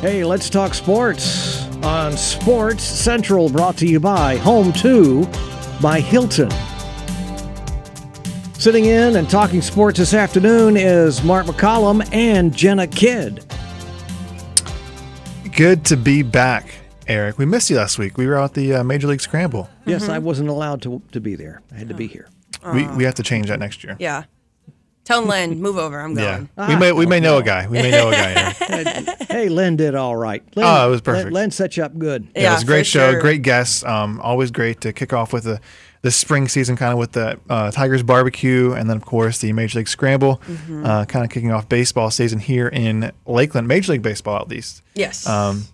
Hey, let's talk sports on Sports Central, brought to you by Home 2 by Hilton. Sitting in and talking sports this afternoon is Mark McCollum and Jenna Kidd. Good to be back, Eric. We missed you last week. We were out at the uh, Major League Scramble. Yes, I wasn't allowed to, to be there. I had to be here. We, we have to change that next year. Yeah. Tell Len, move over. I'm Yeah, going. we may we may know a guy. We may know a guy. Eric. hey, Len did all right. Len, Oh, it was Len- perfect. Len, set you up good. Yeah, it was a great show, sure. great guests. Um, always great to kick off with the the spring season, kind of with the uh, Tigers barbecue, and then of course the Major League Scramble, Mm-hmm. uh, kind of kicking off baseball season here in Lakeland, Major League Baseball at least. Yes. Um,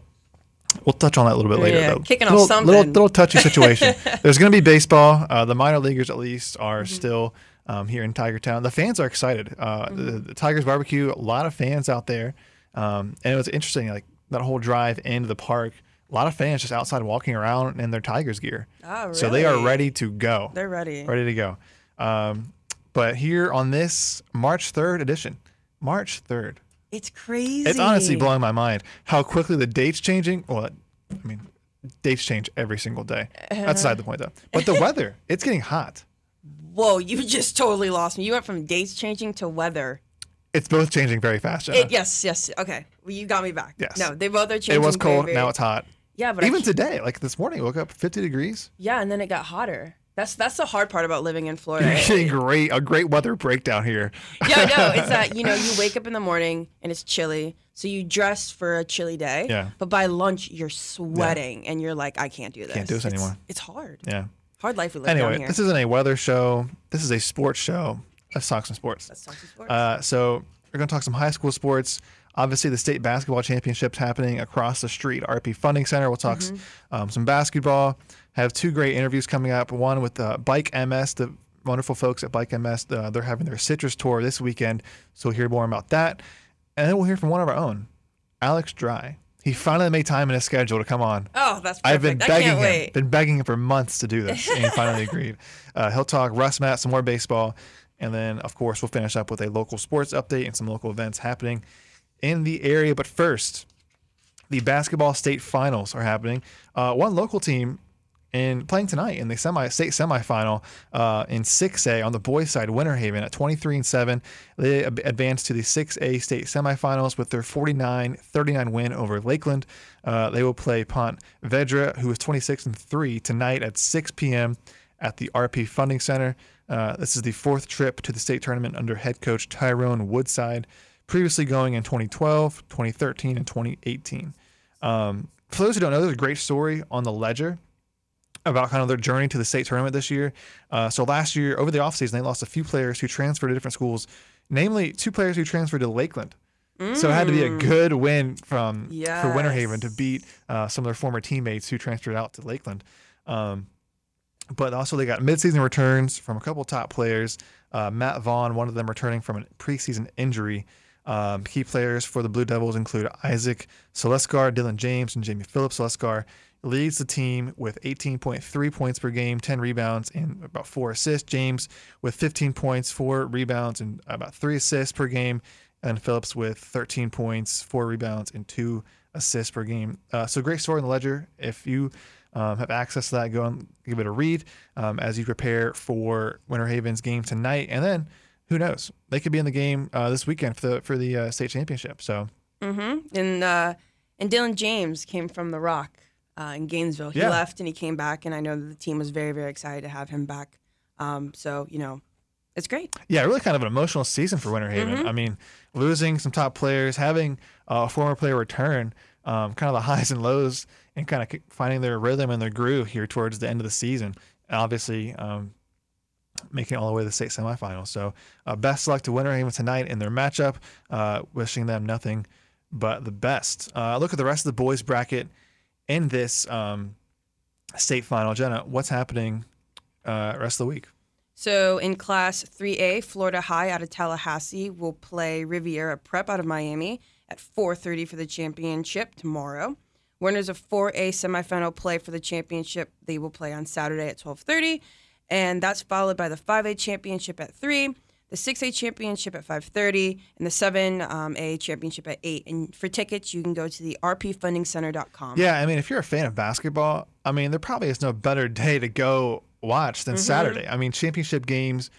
We'll touch on that a little bit later, yeah, though. kicking off little, something. Little, little touchy situation. There's going to be baseball. Uh, the minor leaguers, at least, are Mm-hmm. still um, here in Tiger Town. The fans are excited. Uh, Mm-hmm. the, the Tigers barbecue, a lot of fans out there, um, and it was interesting. Like that whole drive into the park, a lot of fans just outside walking around in their Tigers gear. Oh, So they are ready to go. They're ready. ready to go. Um, but here on this March 3rd edition, March 3rd, It's crazy. it's honestly blowing my mind how quickly the date's changing. Well, I mean, dates change every single day. That's beside the point, though. But the weather, it's getting hot. Whoa, you just totally lost me. You went from dates changing to weather. It's both changing very fast. Jenna. It, yes, yes. Okay. Well, you got me back. Yes. No, they both are changing. it was cold. very- Now it's hot. Yeah, but I Even can't- today, like this morning, I woke up 50 degrees. Yeah, and then it got hotter. That's that's the hard part about living in Florida. You're getting great a great weather breakdown here. yeah, no, it's that you know you wake up in the morning and it's chilly, so you dress for a chilly day. Yeah. But by lunch you're sweating and you're like, I can't do this. Can't do this It's- anymore. It's hard. Yeah. Hard life we live Anyway, here. this isn't a weather show. This is a sports show. Let's talk some sports. Let's talk some sports. Uh, so we're going to talk some high school sports. Obviously, the state basketball championships happening across the street, RP Funding Center. We'll talk s- um, some basketball. Have two great interviews coming up. One with uh, Bike MS, the wonderful folks at Bike MS. Uh, they're having their citrus tour this weekend, so we'll hear more about that. And then we'll hear from one of our own, Alex Dry. He finally made time in his schedule to come on. oh, that's perfect. I've been begging him, wait. been begging him for months to do this, and he finally agreed. Uh, he'll talk Russ Matt, some more baseball, and then of course we'll finish up with a local sports update and some local events happening in the area. But first, the basketball state finals are happening. Uh, one local team in playing tonight in the semi state semifinal uh, in 6A on the boys side, Winter Haven at 23 and 7. They advanced to the 6A state semifinals with their 49-39 win over Lakeland. Uh, they will play Ponte Vedra, who is 26 and 3 tonight at 6 p.m. at the RP Funding Center. Uh, this is the fourth trip to the state tournament under head coach Tyrone Woodside, previously going in 2012, 2013, and 2018. Um, for those who don't know, there's a great story on the Ledger about kind of their journey to the state tournament this year. Uh, so last year, over the offseason, they lost a few players who transferred to different schools, namely two players who transferred to Lakeland. So it had to be a good win from for Winter Haven to beat uh, some of their former teammates who transferred out to Lakeland. Um, but also they got midseason returns from a couple top players. Uh, Matt Vaughn, one of them returning from a preseason injury. Um, key players for the Blue Devils include Isaac Celescar, Dylan James, and Jamie Phillips. Celescar leads the team with 18.3 points per game, 10 rebounds, and about four assists. James with 15 points, four rebounds, and about three assists per game. And Phillips with 13 points, four rebounds, and two assists per game. Uh, so great story in the ledger. If you um, have access to that, go and give it a read um, as you prepare for Winter Haven's game tonight. And then who knows? They could be in the game uh, this weekend for the for the uh, state championship. So Mm-hmm. And uh, and Dylan James came from the Rock uh, in Gainesville. He Yeah. left and he came back, and I know that the team was very very excited to have him back. Um, so you know, it's great. yeah, really kind of an emotional season for Winter Haven. I mean, losing some top players, having a former player return, um, kind of the highs and lows, and kind of finding their rhythm and their groove here towards the end of the season. And obviously, um, making it all the way to the state semifinals. So, uh, best luck to Winter Haven tonight in their matchup. Uh, wishing them nothing but the best. Uh, look at the rest of the boys bracket in this um, state final. Jenna, what's happening uh, rest of the week? So in Class 3A, Florida High out of Tallahassee will play Riviera Prep out of Miami at 4:30 for the championship tomorrow. Winners of 4A semifinal play for the championship they will play on Saturday at 12:30, and that's followed by the 5A championship at 3. The 6A championship at 5:30 and the 7A um, championship at 8. And for tickets, you can go to the rpfundingcenter.com. Yeah, I mean, if you're a fan of basketball, I mean, there probably is no better day to go watch than Saturday. I mean, championship games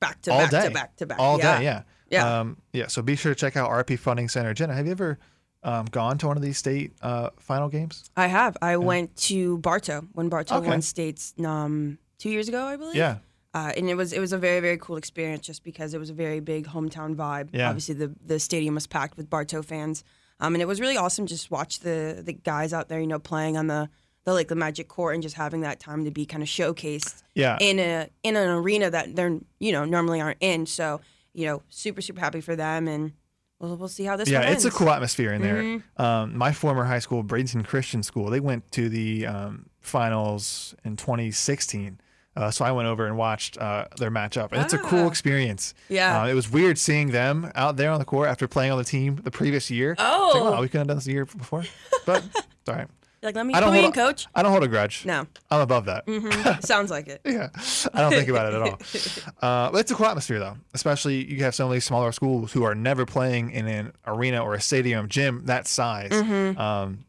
Back to all back day, to back to back. all yeah. day. Yeah, Yeah. um, yeah. So be sure to check out RP Funding Center. Jenna, have you ever um, gone to one of these state uh, final games? I have. I went to Bartow when Bartow Okay. won states um, two years ago, I believe. Yeah, Uh, and it was it was a very very cool experience just because it was a very big hometown vibe. Yeah. Obviously the the stadium was packed with Bartow fans, um, and it was really awesome just watch the the guys out there you know playing on the the like the Magic Court and just having that time to be kind of showcased yeah. in a in an arena that they're you know normally aren't in. So you know super super happy for them and. We'll, we'll see how this yeah, it's a cool atmosphere in there. Mm-hmm. Um, my former high school, Bradenton Christian School, they went to the um, finals in 2016. Uh, so I went over and watched uh, their matchup, and it's a cool Ah. experience. Yeah. uh, it was weird seeing them out there on the court after playing on the team the previous year. It's like, Oh. wow, we couldn't have done this a year before, but it's all right. Like let me I don't put hold in, a- coach. I don't hold a grudge. No, I'm above that. Mhm. sounds like it. Yeah, I don't think about it at all. Uh, but it's a cool atmosphere, though. Especially you have some of these smaller schools who are never playing in an arena or a stadium gym that size. Mm-hmm. Um,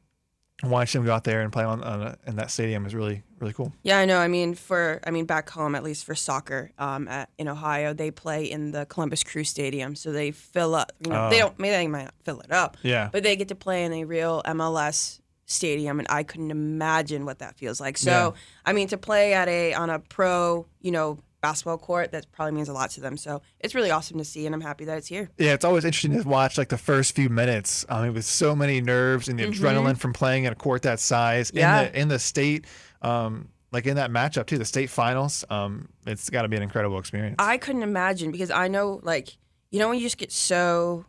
watching them go out there and play on, on a, in that stadium is really really cool. Yeah, I know. I mean, for I mean, back home, at least for soccer, um, at, in Ohio, they play in the Columbus Crew Stadium, so they fill up. You know, they Oh. don't. Maybe they might not fill it up, Yeah, but they get to play in a real MLS stadium, and I couldn't imagine what that feels like. So, Yeah. I mean, to play at a on a pro, you know, basketball court, that probably means a lot to them. So, it's really awesome to see, and I'm happy that it's here. yeah. It's always interesting to watch like the first few minutes. I mean, with so many nerves and the adrenaline from playing at a court that size Mm-hmm. Yeah. in the in the state. Um, like in that matchup too, the state finals. Um, it's got to be an incredible experience. I couldn't imagine because I know, like, you know, when you just get so,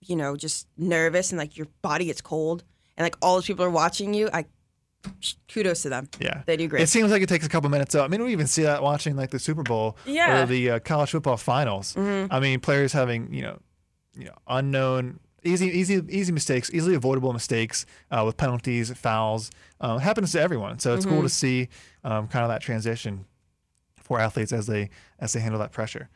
you know, just nervous and like your body gets cold and like all those people are watching you. I kudos to them. Yeah, They do great. It seems like it takes a couple minutes. Though. I mean, we even see that watching like the Super Bowl Yeah. Mm-hmm. or the uh, college football finals. I mean, players having you know, you know, unknown, easy, easy, easy mistakes, easily avoidable mistakes uh, with penalties, fouls. Uh, happens to everyone. So it's Mm-hmm. cool to see um, kind of that transition for athletes as they as they handle that pressure.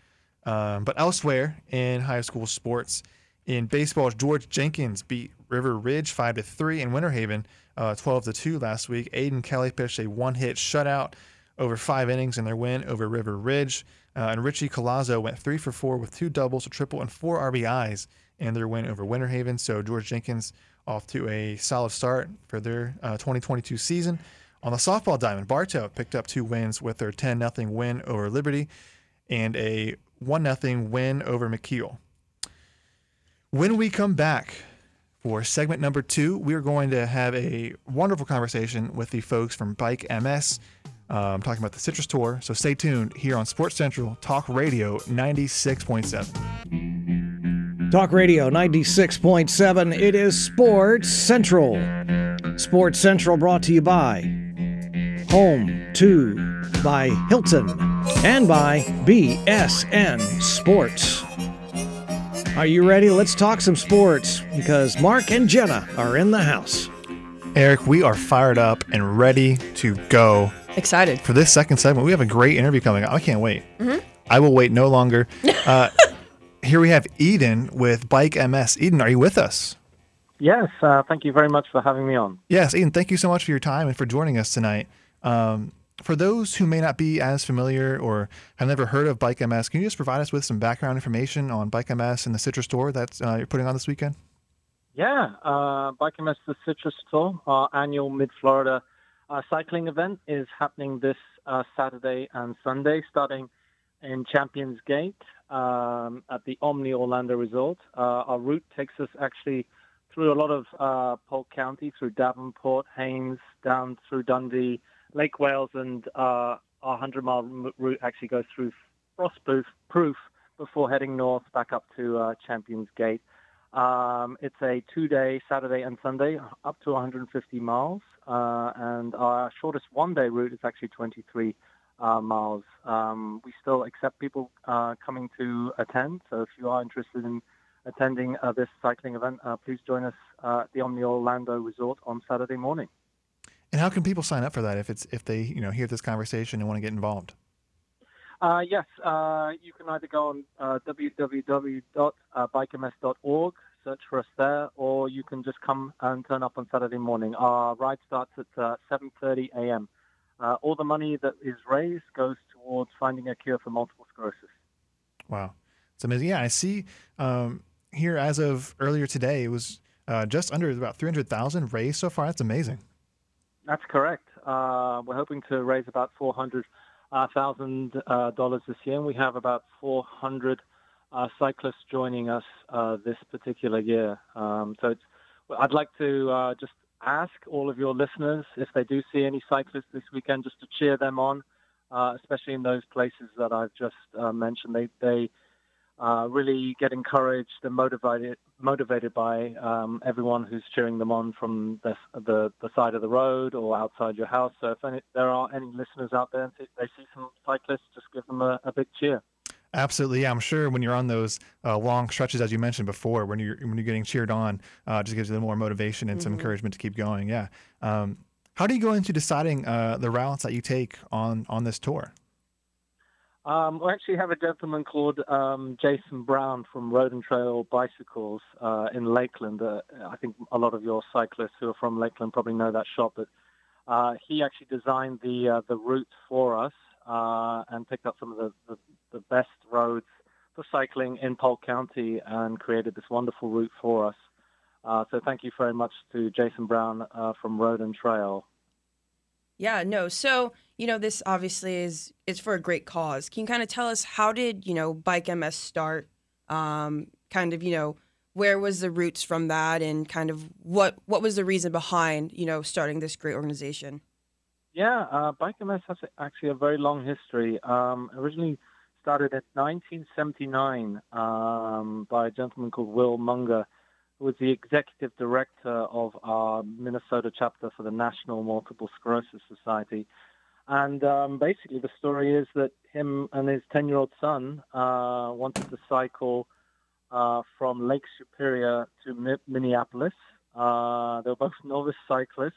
Um, but elsewhere in high school sports, in baseball, George Jenkins beat River Ridge five to three in Winter Haven, uh, twelve to two last week. Aiden Kelly pitched a one-hit shutout over five innings in their win over River Ridge, uh, and Richie Colazzo went three for four with two doubles, a triple, and four RBIs in their win over Winter Haven. So George Jenkins off to a solid start for their uh, 2022 season. On the softball diamond, Bartow picked up two wins with their 10 0 win over Liberty and a 1 0 win over McKeel. When we come back for segment number two, we are going to have a wonderful conversation with the folks from Bike MS. Um, talking about the Citrus Tour. So stay tuned here on Sports Central Talk Radio 96.7. Talk Radio 96.7. It is Sports Central. Sports Central brought to you by Home 2 by Hilton and by BSN Sports. Are you ready? Let's talk some sports because Mark and Jenna are in the house. Eric, we are fired up and ready to go Excited. for this second segment. We have a great interview coming up. I can't wait. I will wait no longer. Uh, here we have Eden with Bike MS. Eden, are you with us? Yes, uh, thank you very much for having me on. Yes, Eden, thank you so much for your time and for joining us tonight. Um, for those who may not be as familiar or have never heard of Bike MS, can you just provide us with some background information on Bike MS and the Citrus Tour that uh, you're putting on this weekend? Yeah, uh, Bike MS The Citrus Tour, our annual Mid Florida uh, cycling event, is happening this uh, Saturday and Sunday, starting in Champions Gate um, at the Omni Orlando Resort. Uh, our route takes us actually through a lot of uh, Polk County, through Davenport, Haines, down through Dundee, Lake Wales, and uh, our 100 mile route actually goes through Frostproof proof before heading north back up to uh, Champions Gate. Um, it's a two-day, Saturday and Sunday, up to 150 miles, uh, and our shortest one-day route is actually 23 uh, miles. Um, we still accept people uh, coming to attend, so if you are interested in attending uh, this cycling event, uh, please join us uh, at the Omni Orlando Resort on Saturday morning. And how can people sign up for that if it's if they you know hear this conversation and want to get involved? Uh, yes, uh, you can either go on uh, www.bikems.org, search for us there, or you can just come and turn up on Saturday morning. Our ride starts at uh, 7.30 a.m. Uh, all the money that is raised goes towards finding a cure for multiple sclerosis. Wow. It's amazing. Yeah, I see um, here as of earlier today, it was uh, just under about 300,000 raised so far. That's amazing. That's correct. Uh, we're hoping to raise about $400,000 uh, this year, and we have about 400 uh, cyclists joining us uh, this particular year. Um, so I'd like to uh, just ask all of your listeners if they do see any cyclists this weekend, just to cheer them on, especially in those places that I've just mentioned. They, they uh, really get encouraged and motivated motivated by um, everyone who's cheering them on from the, the, the side of the road or outside your house. So if any, there are any listeners out there and they see some cyclists, just give them a, a big cheer. Absolutely, yeah. I'm sure when you're on those uh, long stretches, as you mentioned before, when you're when you're getting cheered on, uh, just gives you more motivation and mm-hmm. some encouragement to keep going. Yeah. Um, how do you go into deciding uh, the routes that you take on on this tour? Um, we actually have a gentleman called um, Jason Brown from Road and Trail Bicycles uh, in Lakeland. Uh, I think a lot of your cyclists who are from Lakeland probably know that shop, but uh, he actually designed the uh, the route for us uh, and picked up some of the, the, the, best roads for cycling in Polk County and created this wonderful route for us. Uh, so thank you very much to Jason Brown from Road and Trail. Yeah, no. So, you know, this obviously is is for a great cause. Can you kind of tell us how did, you know, Bike MS start? Um, kind of, you know, where was the roots from that and kind of what what was the reason behind, you know, starting this great organization? Yeah, uh, Bike MS has actually a very long history. Um, originally started in 1979 um, by a gentleman called Will Munger who was the executive director of our Minnesota chapter for the National Multiple Sclerosis Society. And um, basically, the story is that him and his 10 year old son uh, wanted to cycle uh, from Lake Superior to Mi- Minneapolis. Uh, they were both novice cyclists,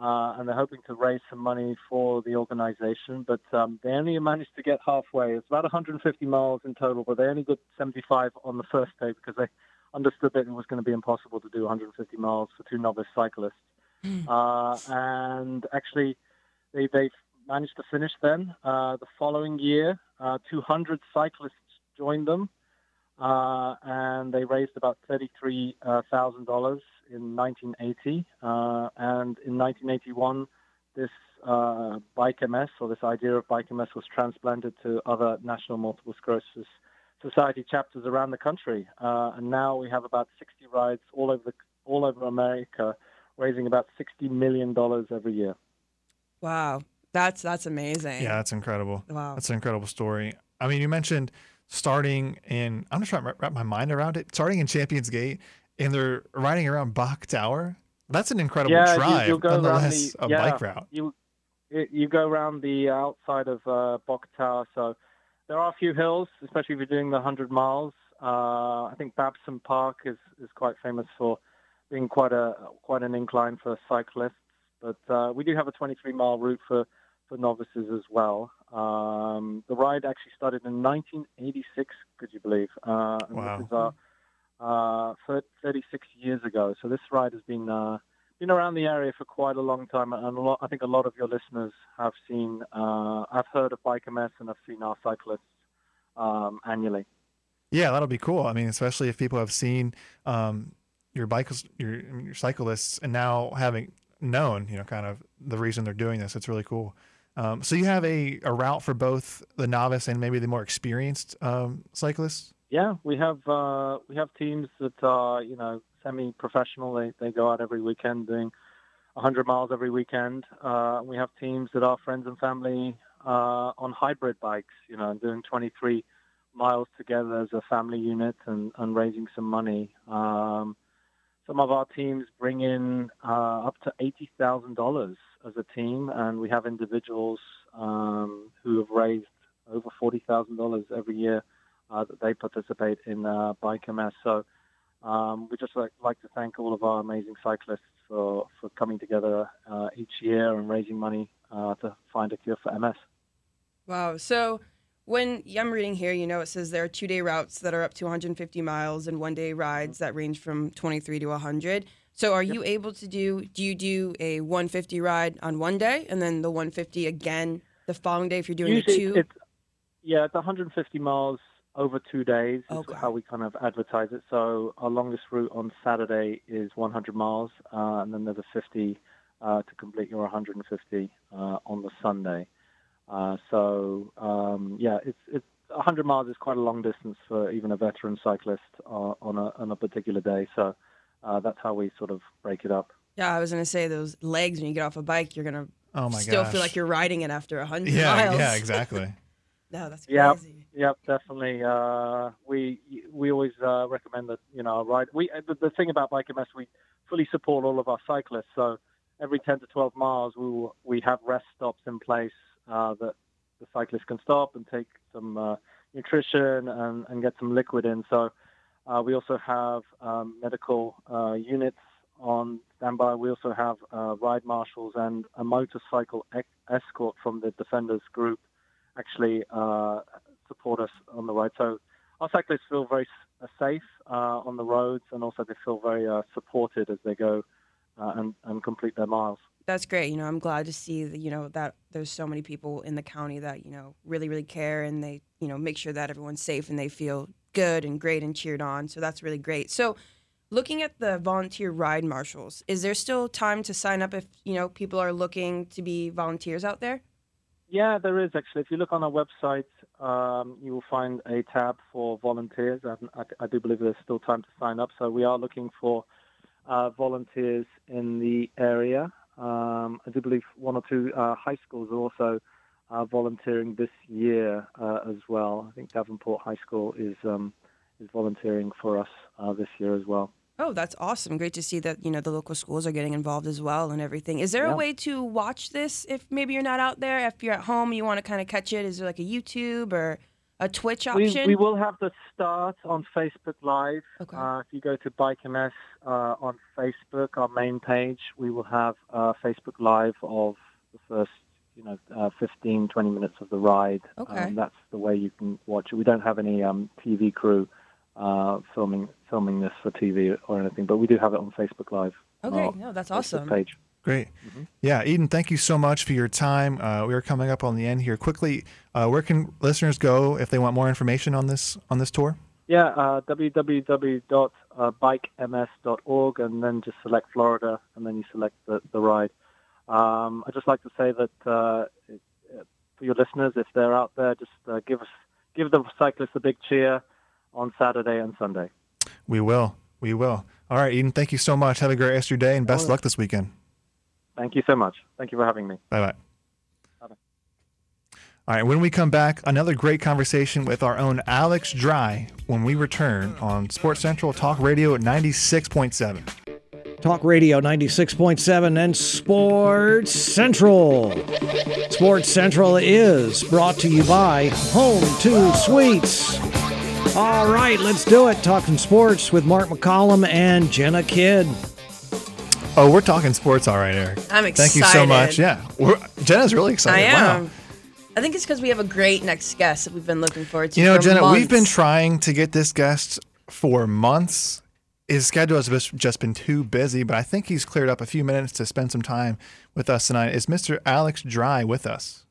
uh, and they're hoping to raise some money for the organization, but um, they only managed to get halfway. It's about 150 miles in total, but they only got 75 on the first day because they understood that it was going to be impossible to do 150 miles for two novice cyclists. Mm. Uh, and actually, they, they managed to finish then. Uh, the following year, uh, 200 cyclists joined them, uh, and they raised about $33,000 in 1980. Uh, and in 1981, this uh, Bike MS, or this idea of Bike MS, was transplanted to other national multiple sclerosis society chapters around the country, uh, and now we have about 60 rides all over the, all over America, raising about 60 million dollars every year. Wow, that's that's amazing. Yeah, that's incredible. Wow, that's an incredible story. I mean, you mentioned starting in. I'm just trying to wrap my mind around it. Starting in Champions Gate, and they're riding around Bok Tower. That's an incredible yeah, drive, you, go nonetheless, the, a yeah, bike route. You, you go around the outside of uh, Bok Tower, so there are a few hills, especially if you're doing the 100 miles. Uh, I think Babson Park is, is quite famous for being quite a quite an incline for cyclists. But uh, we do have a 23 mile route for, for novices as well. Um, the ride actually started in 1986, could you believe? Uh, wow. This is uh, 36 years ago. So this ride has been uh, been around the area for quite a long time, and lot, I think a lot of your listeners have seen, uh, I've heard of Bike MS and have seen our cyclists um, annually. Yeah, that'll be cool. I mean, especially if people have seen um, your bikes, your your cyclists, and now having known, you know, kind of the reason they're doing this. It's really cool. Um, so you have a, a route for both the novice and maybe the more experienced um, cyclists. Yeah, we have uh, we have teams that are you know semi-professional. They they go out every weekend doing 100 miles every weekend. Uh, we have teams that are friends and family uh, on hybrid bikes, you know, doing 23 miles together as a family unit and, and raising some money. Um, some of our teams bring in uh, up to $80,000 as a team, and we have individuals um, who have raised over $40,000 every year uh, that they participate in uh, Bike MS. So um, we just like, like to thank all of our amazing cyclists for, for coming together uh, each year and raising money uh, to find a cure for MS. Wow. So when I'm reading here, you know, it says there are two day routes that are up to 150 miles and one day rides that range from 23 to 100. So are you able to do, do you do a 150 ride on one day and then the 150 again the following day if you're doing Usually a two? It's, yeah, it's 150 miles over two days is Okay. how we kind of advertise it. So our longest route on Saturday is 100 miles, uh, and then there's a 50 uh, to complete your 150 uh, on the Sunday. Uh, so um, yeah, it's it's 100 miles is quite a long distance for even a veteran cyclist uh, on a on a particular day. So uh, that's how we sort of break it up. Yeah, I was going to say those legs when you get off a bike, you're going to Oh my still gosh. feel like you're riding it after 100 Yeah, miles. yeah, exactly. No, that's Yeah. crazy. Yep, definitely. Uh, we we always uh, recommend that you know ride. We the, the thing about Bike MS, we fully support all of our cyclists. So every 10 to 12 miles, we will, we have rest stops in place uh, that the cyclist can stop and take some uh, nutrition and, and get some liquid in. So uh, we also have um, medical uh, units on standby. We also have uh, ride marshals and a motorcycle ec- escort from the defenders group actually uh, support us on the road. So our cyclists feel very safe uh, on the roads, and also they feel very uh, supported as they go and, and complete their miles. That's great. You know, I'm glad to see that, you know, that there's so many people in the county that, you know, really, really care and they, you know, make sure that everyone's safe and they feel good and great and cheered on. So that's really great. So looking at the volunteer ride marshals, is there still time to sign up if, you know, people are looking to be volunteers out there? Yeah, there is actually. If you look on our website, um, you will find a tab for volunteers. I, I, do believe there's still time to sign up. So we are looking for uh, volunteers in the area. Um, I do believe one or two uh, high schools are also uh, volunteering this year uh, as well. I think Davenport High School is um, is volunteering for us uh, this year as well. Oh, that's awesome. Great to see that, you know, the local schools are getting involved as well and everything. Is there a way to watch this if maybe you're not out there? If you're at home you want to kind of catch it, is there like a YouTube or a Twitch option? we will have the start on Facebook Live. Okay. Uh, if you go to Bike MS uh, on Facebook, our main page, we will have uh, Facebook Live of the first, you know, uh, 15, 20 minutes of the ride. Okay. Um, that's the way you can watch it. We don't have any um, TV crew uh, filming filming this for TV or anything, but we do have it on Facebook Live. okay, no, that's Facebook awesome. Page. Great. Yeah, Eden, thank you so much for your time. Uh, we are coming up on the end here. Quickly, uh, where can listeners go if they want more information on this on this tour? Yeah, uh, www.bikems.org, and then just select Florida, and then you select the, the ride. Um, I'd just like to say that uh, uh, for your listeners, if they're out there, just uh, give us give the cyclists a big cheer on Saturday and Sunday. We will. We will. All right, Eden, thank you so much. Have a great rest of your day and best right. luck this weekend. Thank you so much. Thank you for having me. Bye bye. All right, when we come back, another great conversation with our own Alex Dry when we return on Sports Central Talk Radio at 96.7. Talk Radio 96.7 and Sports Central. Sports Central is brought to you by Home 2 Suites. All right, let's do it. Talking sports with Mark McCollum and Jenna Kidd. Oh, we're talking sports, all right, Eric. I'm excited. Thank you so much. Yeah, we're, Jenna's really excited. I am. Wow. I think it's because we have a great next guest that we've been looking forward to. You know, for Jenna, we've been trying to get this guest for months. His schedule has just- just been too busy, but I think he's cleared up a few minutes to spend some time with us tonight. Is Mr. Alex Dry with us?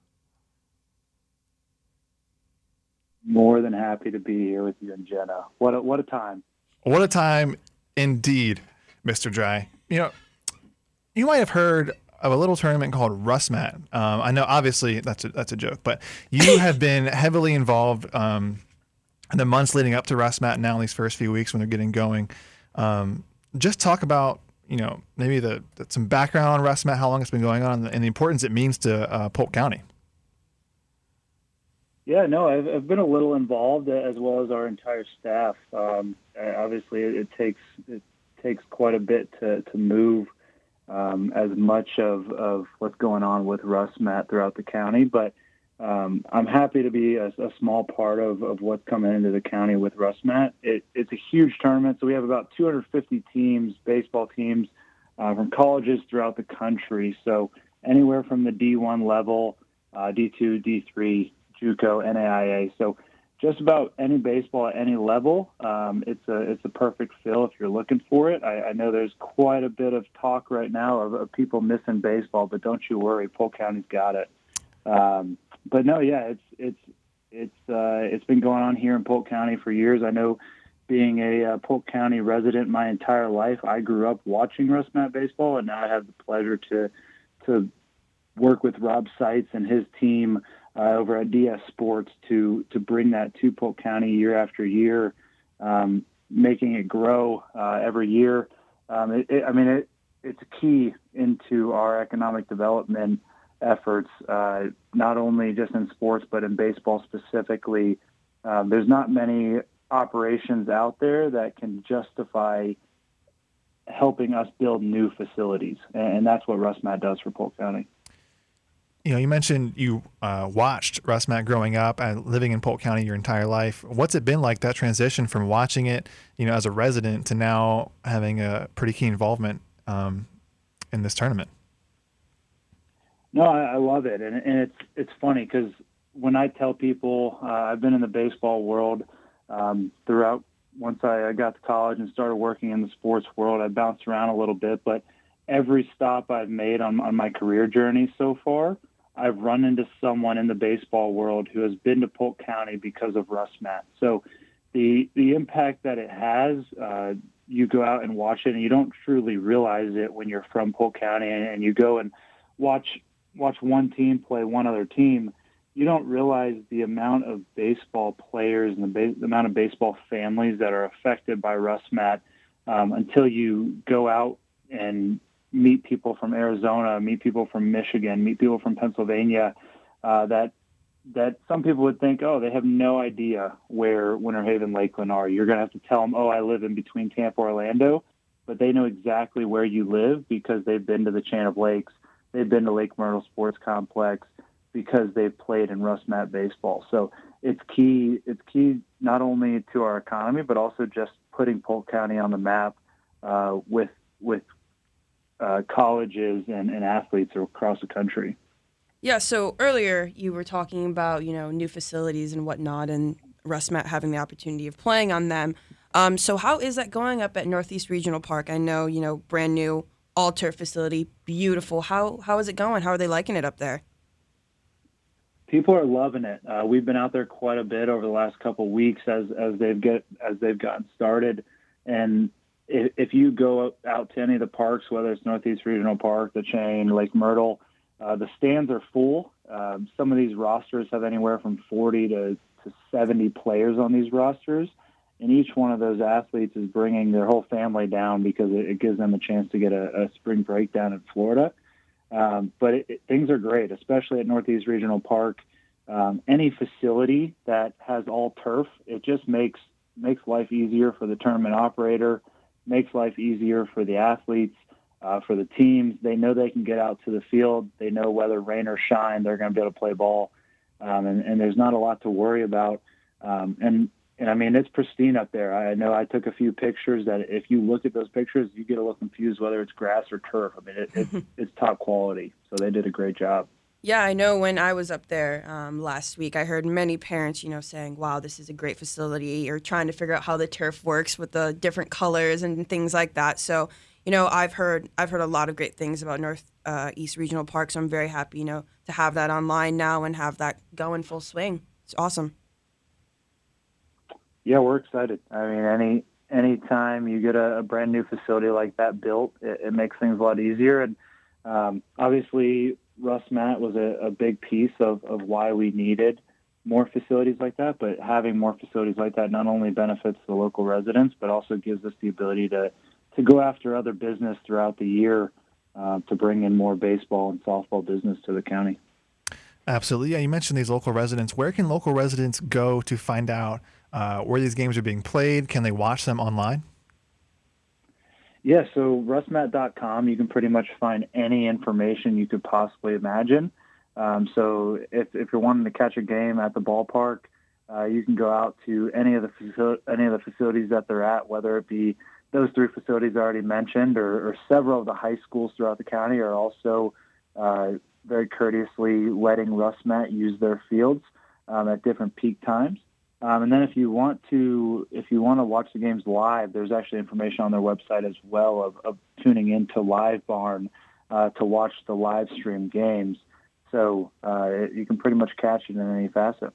More than happy to be here with you and Jenna. What a, what a time. What a time indeed, Mr. Dry. You know, you might have heard of a little tournament called RussMatt. Um, I know, obviously, that's a, that's a joke, but you have been heavily involved um, in the months leading up to RussMatt now in these first few weeks when they're getting going. Um, just talk about, you know, maybe the, the some background on RussMatt, how long it's been going on, and the importance it means to uh, Polk County. Yeah, no, I've, I've been a little involved uh, as well as our entire staff. Um, obviously, it, it takes it takes quite a bit to to move um, as much of, of what's going on with Russ RussMatt throughout the county, but um, I'm happy to be a, a small part of, of what's coming into the county with RussMatt. It, it's a huge tournament, so we have about 250 teams, baseball teams uh, from colleges throughout the country. So anywhere from the D1 level, uh, D2, D3, JUCO, NAIA. So just about any baseball at any level, um, it's a it's a perfect fill if you're looking for it. I, I know there's quite a bit of talk right now of, of people missing baseball, but don't you worry, Polk County's got it. Um, but no, yeah, it's it's it's uh, it's been going on here in Polk County for years. I know, being a uh, Polk County resident my entire life, I grew up watching Russ Matt baseball, and now I have the pleasure to to work with Rob Seitz and his team uh, over at DS Sports to to bring that to Polk County year after year, um, making it grow uh, every year. Um, it, it, I mean, it, it's key into our economic development efforts, uh, not only just in sports but in baseball specifically. Um, there's not many operations out there that can justify helping us build new facilities, and that's what Russ Matt does for Polk County you know, you mentioned you uh, watched Russ Matt growing up and living in Polk County your entire life. What's it been like that transition from watching it, you know, as a resident to now having a pretty key involvement um, in this tournament? No, I, I love it, and, and it's it's funny because when I tell people uh, I've been in the baseball world um, throughout. Once I got to college and started working in the sports world, I bounced around a little bit, but every stop I've made on, on my career journey so far, I've run into someone in the baseball world who has been to Polk County because of Russ Matt. So the the impact that it has, uh, you go out and watch it, and you don't truly realize it when you're from Polk County and, and you go and watch watch one team play one other team. You don't realize the amount of baseball players and the, ba- the amount of baseball families that are affected by Russ Matt um, until you go out and meet people from Arizona, meet people from Michigan, meet people from Pennsylvania uh, that that some people would think, oh, they have no idea where Winter Haven, Lakeland are. You're going to have to tell them, oh, I live in between Tampa, Orlando, but they know exactly where you live because they've been to the Chain of Lakes, they've been to Lake Myrtle Sports Complex because they've played in Russ Matt baseball. So it's key. It's key not only to our economy, but also just putting Polk County on the map uh, with with uh, colleges and, and athletes across the country. Yeah. So earlier you were talking about you know new facilities and whatnot, and Russ Matt having the opportunity of playing on them. Um, so how is that going up at Northeast Regional Park? I know you know brand new all turf facility, beautiful. How how is it going? How are they liking it up there? People are loving it. Uh, we've been out there quite a bit over the last couple weeks as as they've get as they've gotten started, and if, if you go out to any of the parks, whether it's Northeast Regional Park, the Chain, Lake Myrtle, uh, the stands are full. Uh, some of these rosters have anywhere from 40 to, to 70 players on these rosters, and each one of those athletes is bringing their whole family down because it, it gives them a chance to get a, a spring break down in Florida. Um, but it, it, things are great, especially at Northeast Regional Park. Um, any facility that has all turf, it just makes makes life easier for the tournament operator makes life easier for the athletes, uh, for the teams. They know they can get out to the field. They know whether rain or shine, they're going to be able to play ball, um, and, and, there's not a lot to worry about. Um, and and I mean, it's pristine up there. I know I took a few pictures that if you look at those pictures, you get a little confused whether it's grass or turf. I mean, it, it, it's top quality. So they did a great job. Yeah, I know when I was up there um, last week, I heard many parents, you know, saying, wow, this is a great facility, or trying to figure out how the turf works with the different colors and things like that. So, you know, I've heard I've heard a lot of great things about North uh, East Regional Park, so I'm very happy, you know, to have that online now and have that go in full swing. It's awesome. Yeah, we're excited. I mean, any anytime you get a, a brand new facility like that built, it, it makes things a lot easier. And um, obviously, Russ Matt was a, a big piece of, of why we needed more facilities like that. But having more facilities like that not only benefits the local residents, but also gives us the ability to, to go after other business throughout the year uh, to bring in more baseball and softball business to the county. Absolutely. Yeah, you mentioned these local residents. Where can local residents go to find out uh, where these games are being played? Can they watch them online? Yeah, so russmatt.com, you can pretty much find any information you could possibly imagine. Um, so if, if you're wanting to catch a game at the ballpark, uh, you can go out to any of the faci- any of the facilities that they're at, whether it be those three facilities I already mentioned, or, or several of the high schools throughout the county are also uh, very courteously letting Russ Matt use their fields. um, at different peak times. Um, and then if you want to if you want to watch the games live, there's actually information on their website as well of, of tuning into Live Barn uh, to watch the live stream games. So uh, you can pretty much catch it in any facet.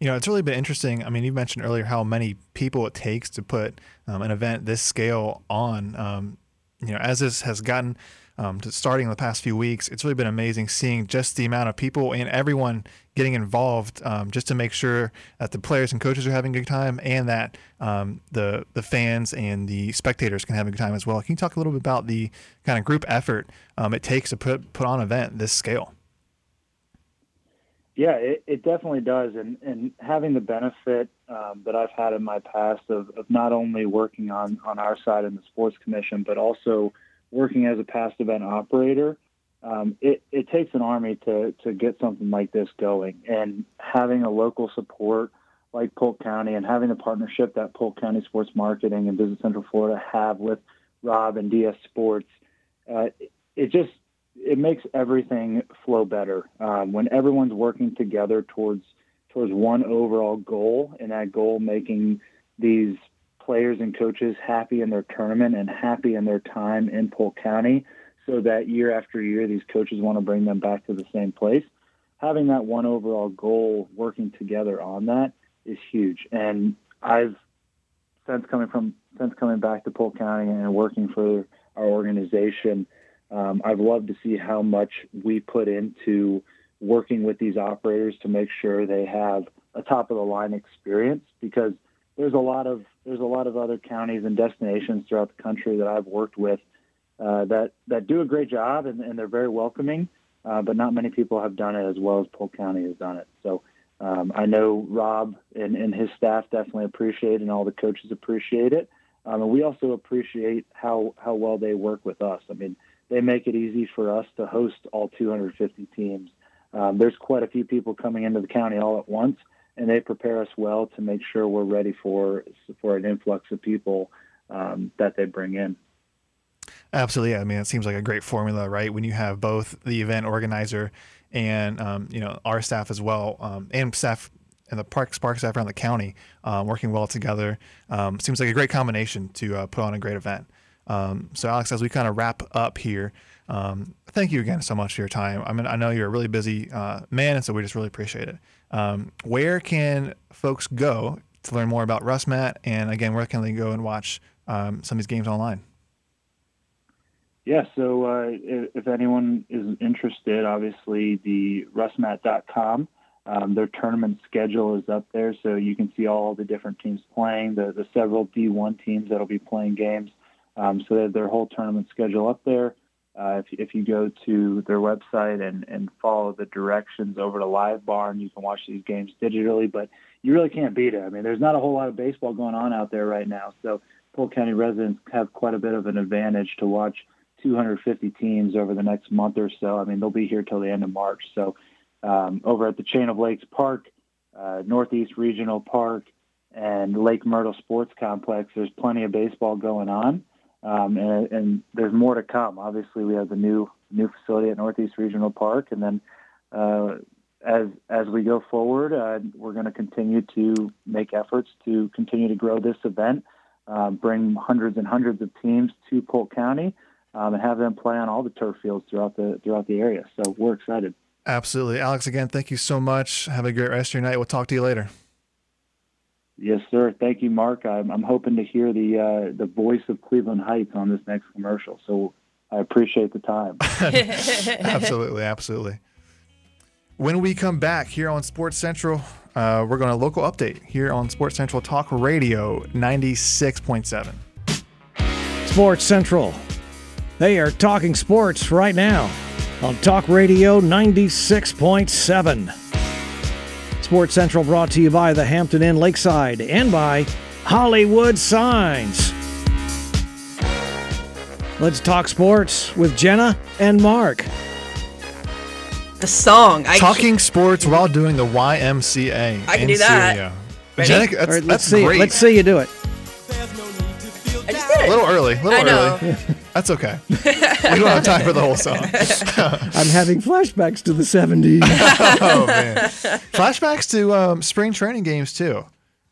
You know, it's really been interesting. I mean, you mentioned earlier how many people it takes to put um, an event this scale on. Um, you know, as this has gotten um, to starting in the past few weeks, it's really been amazing seeing just the amount of people and everyone getting involved um, just to make sure that the players and coaches are having a good time and that um, the the fans and the spectators can have a good time as well. Can you talk a little bit about the kind of group effort um, it takes to put put on an event this scale? Yeah, it, it definitely does, and and having the benefit um, that I've had in my past of, of not only working on on our side in the sports commission, but also working as a past event operator, um, it it takes an army to to get something like this going, and having a local support like Polk County and having the partnership that Polk County Sports Marketing and Visit Central Florida have with Rob and DS Sports, uh, it just it makes everything flow better. Um, when everyone's working together towards towards one overall goal, and that goal making these players and coaches happy in their tournament and happy in their time in Polk County, so that year after year these coaches want to bring them back to the same place. Having that one overall goal, working together on that, is huge. And I've since coming from since coming back to Polk County and working for our organization um, I've loved to see how much we put into working with these operators to make sure they have a top of the line experience because there's a lot of there's a lot of other counties and destinations throughout the country that I've worked with uh, that that do a great job and, and they're very welcoming, uh, but not many people have done it as well as Polk County has done it. So um, I know Rob and, and his staff definitely appreciate it, and all the coaches appreciate it, um, and we also appreciate how how well they work with us. I mean they make it easy for us to host all 250 teams. Um, there's quite a few people coming into the county all at once, and they prepare us well to make sure we're ready for for an influx of people um, that they bring in. Absolutely. I mean, it seems like a great formula, right? When you have both the event organizer and um, you know our staff as well, um, and staff and the park park staff around the county um, working well together, um, seems like a great combination to uh, put on a great event. Um, so, Alex, as we kind of wrap up here, thank you again so much for your time. I mean, I know you're a really busy uh, man, and so we just really appreciate it. Where can folks go to learn more about RussMatt? And again, where can they go and watch um, some of these games online? Yeah, so uh, if, anyone is interested, obviously the russmatt.com, um, their tournament schedule is up there, so you can see all the different teams playing, the, the several D1 teams that'll be playing games. Um, so they have their whole tournament schedule up there. Uh, if, if you go to their website and, and follow the directions over to Live Barn, you can watch these games digitally, but you really can't beat it. I mean, there's not a whole lot of baseball going on out there right now. So Polk County residents have quite a bit of an advantage to watch 250 teams over the next month or so. I mean, they'll be here till the end of March. So um, over at the Chain of Lakes Park, uh, Northeast Regional Park, and Lake Myrtle Sports Complex, there's plenty of baseball going on. Um, and, and, there's more to come. Obviously, we have the new new facility at Northeast Regional Park, and then uh, as as we go forward, uh, we're going to continue to make efforts to continue to grow this event, um, bring hundreds and hundreds of teams to Polk County, um, and have them play on all the turf fields throughout the throughout the area. So we're excited. Absolutely, Alex. Again, thank you so much. Have a great rest of your night. We'll talk to you later. Yes, sir. Thank you, Mark. I'm, I'm hoping to hear the uh, the voice of Cleveland Heights on this next commercial. So I appreciate the time. absolutely, absolutely. When we come back here on Sports Central, uh, we're going to local update here on Sports Central Talk Radio 96.7. Sports Central. They are talking sports right now on Talk Radio 96.7. Sports Central brought to you by the Hampton Inn Lakeside and by Hollywood Signs. Let's talk sports with Jenna and Mark. The song. I Talking can... sports while doing the YMCA. I can do that. Jenna, that's, right, let's see. Great. Let's see you do it. A little early. A little early. that's okay. we don't have time for the whole song. I'm having flashbacks to the 70s. oh man, flashbacks to um, spring training games too.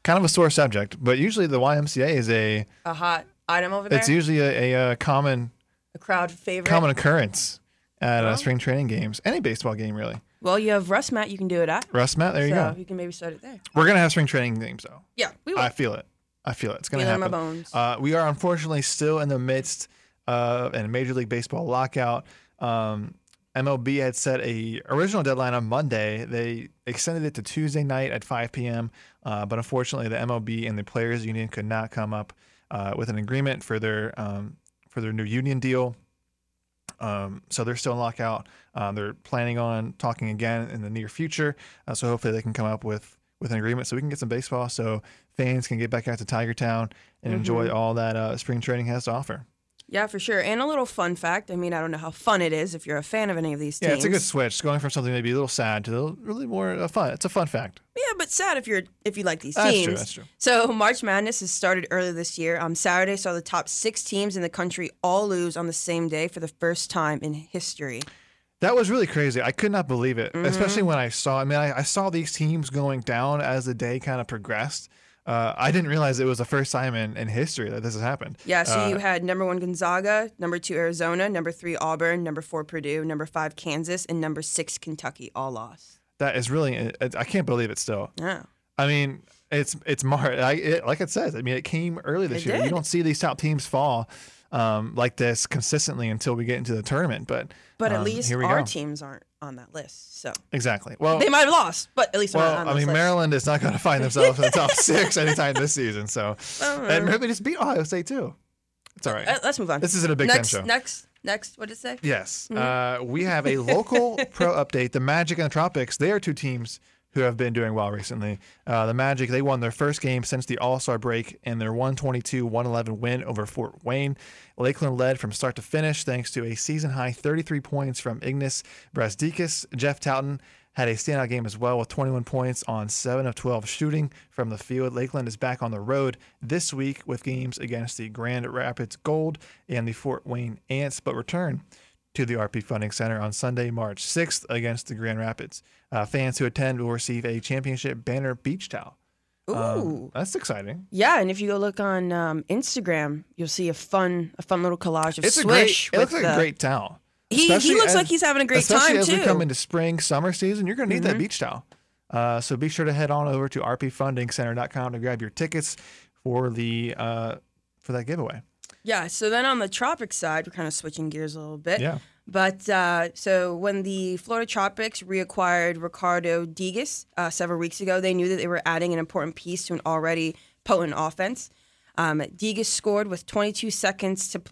Kind of a sore subject, but usually the YMCA is a. A hot item over there. It's usually a, a, uh common a crowd favorite. common occurrence at uh, spring training games. Any baseball game really. Well, you have Russ Matt. You can do it at. Russ Matt, there you so go. you can maybe start it there. We're gonna have spring training games though. Yeah, we will. I feel it. I feel it. It's it in happen. my bones. Uh, we are unfortunately still in the midst of a Major League Baseball lockout. Um, MLB had set a original deadline on Monday. They extended it to Tuesday night at 5 p.m. Uh, but unfortunately, the MLB and the players' union could not come up uh, with an agreement for their um, for their new union deal. Um, so they're still in lockout. Um, they're planning on talking again in the near future. Uh, so hopefully they can come up with with an agreement so we can get some baseball so fans can get back out to Tiger Town and enjoy all that uh, spring training has to offer. yeah, for sure. And a little fun fact. I mean, I don't know how fun it is if you're a fan of any of these teams. Yeah, it's a good switch. Going from something maybe a little sad to a really more uh, fun. It's a fun fact. Yeah, but sad if you're if you like these That's teams. true, that's true. So March Madness has started early this year. Um, Saturday saw the top six teams in the country all lose on the same day for the first time in history. That was really crazy. I could not believe it, Mm-hmm. especially when I saw. I mean, I, I saw these teams going down as the day kind of progressed. Uh, I didn't realize it was the first time in, in history that this has happened. Yeah, so Uh, you had number one Gonzaga, number two Arizona, number three Auburn, number four Purdue, number five Kansas, and number six Kentucky all lost. that is really. I can't believe it still. Yeah. I mean, it's it's March. I, it, like it says. I mean, it came early this It year. You don't see these top teams fall um, like this consistently until we get into the tournament. But But at um, least our go. teams aren't on that list. So exactly. Well, they might have lost, but at least well, not on I mean, list. Maryland is not going to find themselves in the top six anytime this season. So, and maybe just beat Ohio State too. It's all right. Uh, let's move on. This isn't a Big next, show. Next, next, what did it say? Yes. Mm-hmm. Uh, we have a local pro update. The Magic and the Tropics, they are two teams who have been doing well recently. Uh, the Magic, they won their first game since the All Star break in their 122 111 win over Fort Wayne. Lakeland led from start to finish thanks to a season high 33 points from Ignas Brazdeikis. Jeff Dowtin had a standout game as well with 21 points on 7 of 12 shooting from the field. Lakeland is back on the road this week with games against the Grand Rapids Gold and the Fort Wayne Ants, but return to the RP Funding Center on Sunday, March 6th against the Grand Rapids. Uh, fans who attend will receive a championship banner beach towel. Ooh. Um, that's exciting. yeah, and if you go look on um, Instagram, you'll see a fun, a fun little collage of It's a great. It looks like a great towel. He, he looks as- like he's having a great especially time as too. Mm-hmm. we come into spring, summer season, you're going to need that beach towel. Uh, so be sure to head on over to rpfundingcenter.com to grab your tickets for the uh, for that giveaway. Yeah. So then on the tropic side, we're kind of switching gears a little bit. Yeah. But uh, so when the Florida Tropics reacquired Ricardo Diegas uh, several weeks ago, they knew that they were adding an important piece to an already potent offense. Um, Diegas scored with 22 seconds to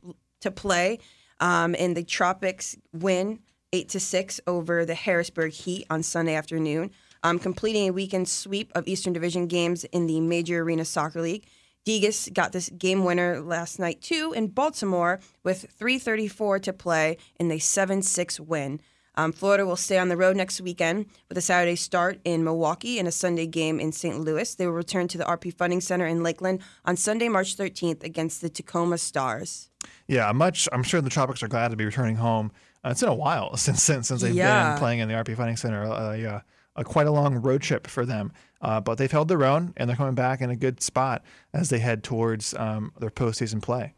to play, um, and the Tropics win eight to six over the Harrisburg Heat on Sunday afternoon, um, completing a weekend sweep of Eastern Division games in the Major Arena Soccer League. Diegas got this game winner last night too in Baltimore with 3:34 to play in the 7-6 win. Um, Florida will stay on the road next weekend with a Saturday start in Milwaukee and a Sunday game in St. Louis. They will return to the RP Funding Center in Lakeland on Sunday, March 13th against the Tacoma Stars. Yeah, much. I'm sure the Tropics are glad to be returning home. Uh, it's been a while since since, since they've Yeah. been playing in the RP Funding Center. Uh, yeah, a quite a long road trip for them, uh, but they've held their own and they're coming back in a good spot as they head towards um, their postseason play.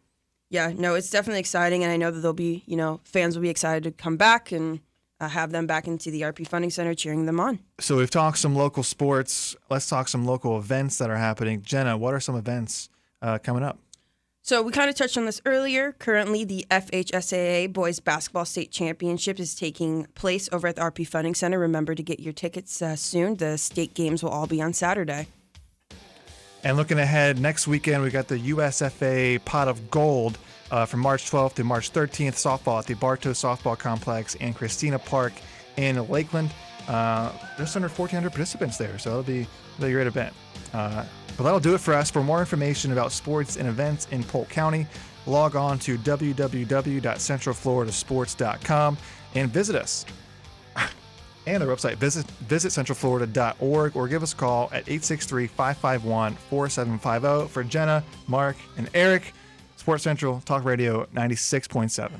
Yeah, no, it's definitely exciting, and I know that they'll be, you know, fans will be excited to come back and uh, have them back into the RP Funding Center cheering them on. So we've talked some local sports. Let's talk some local events that are happening. Jenna, what are some events uh, coming up? So we kind of touched on this earlier. Currently, the FHSAA Boys Basketball State Championship is taking place over at the RP Funding Center. Remember to get your tickets uh, soon. The state games will all be on Saturday. And looking ahead, next weekend we got the USFA Pot of Gold uh, from March 12th to March 13th. Softball at the Bartow Softball Complex and Christina Park in Lakeland. Uh, just under 1,400 participants there, so that'll be, a great event. But that'll do it for us. For more information about sports and events in Polk County, log on to www.centralfloridasports.com and visit us and our website, visit, visit centralflorida.org or give us a call at 863-551-4750 for Jenna, Mark, and Eric. Sports Central Talk Radio 96.7.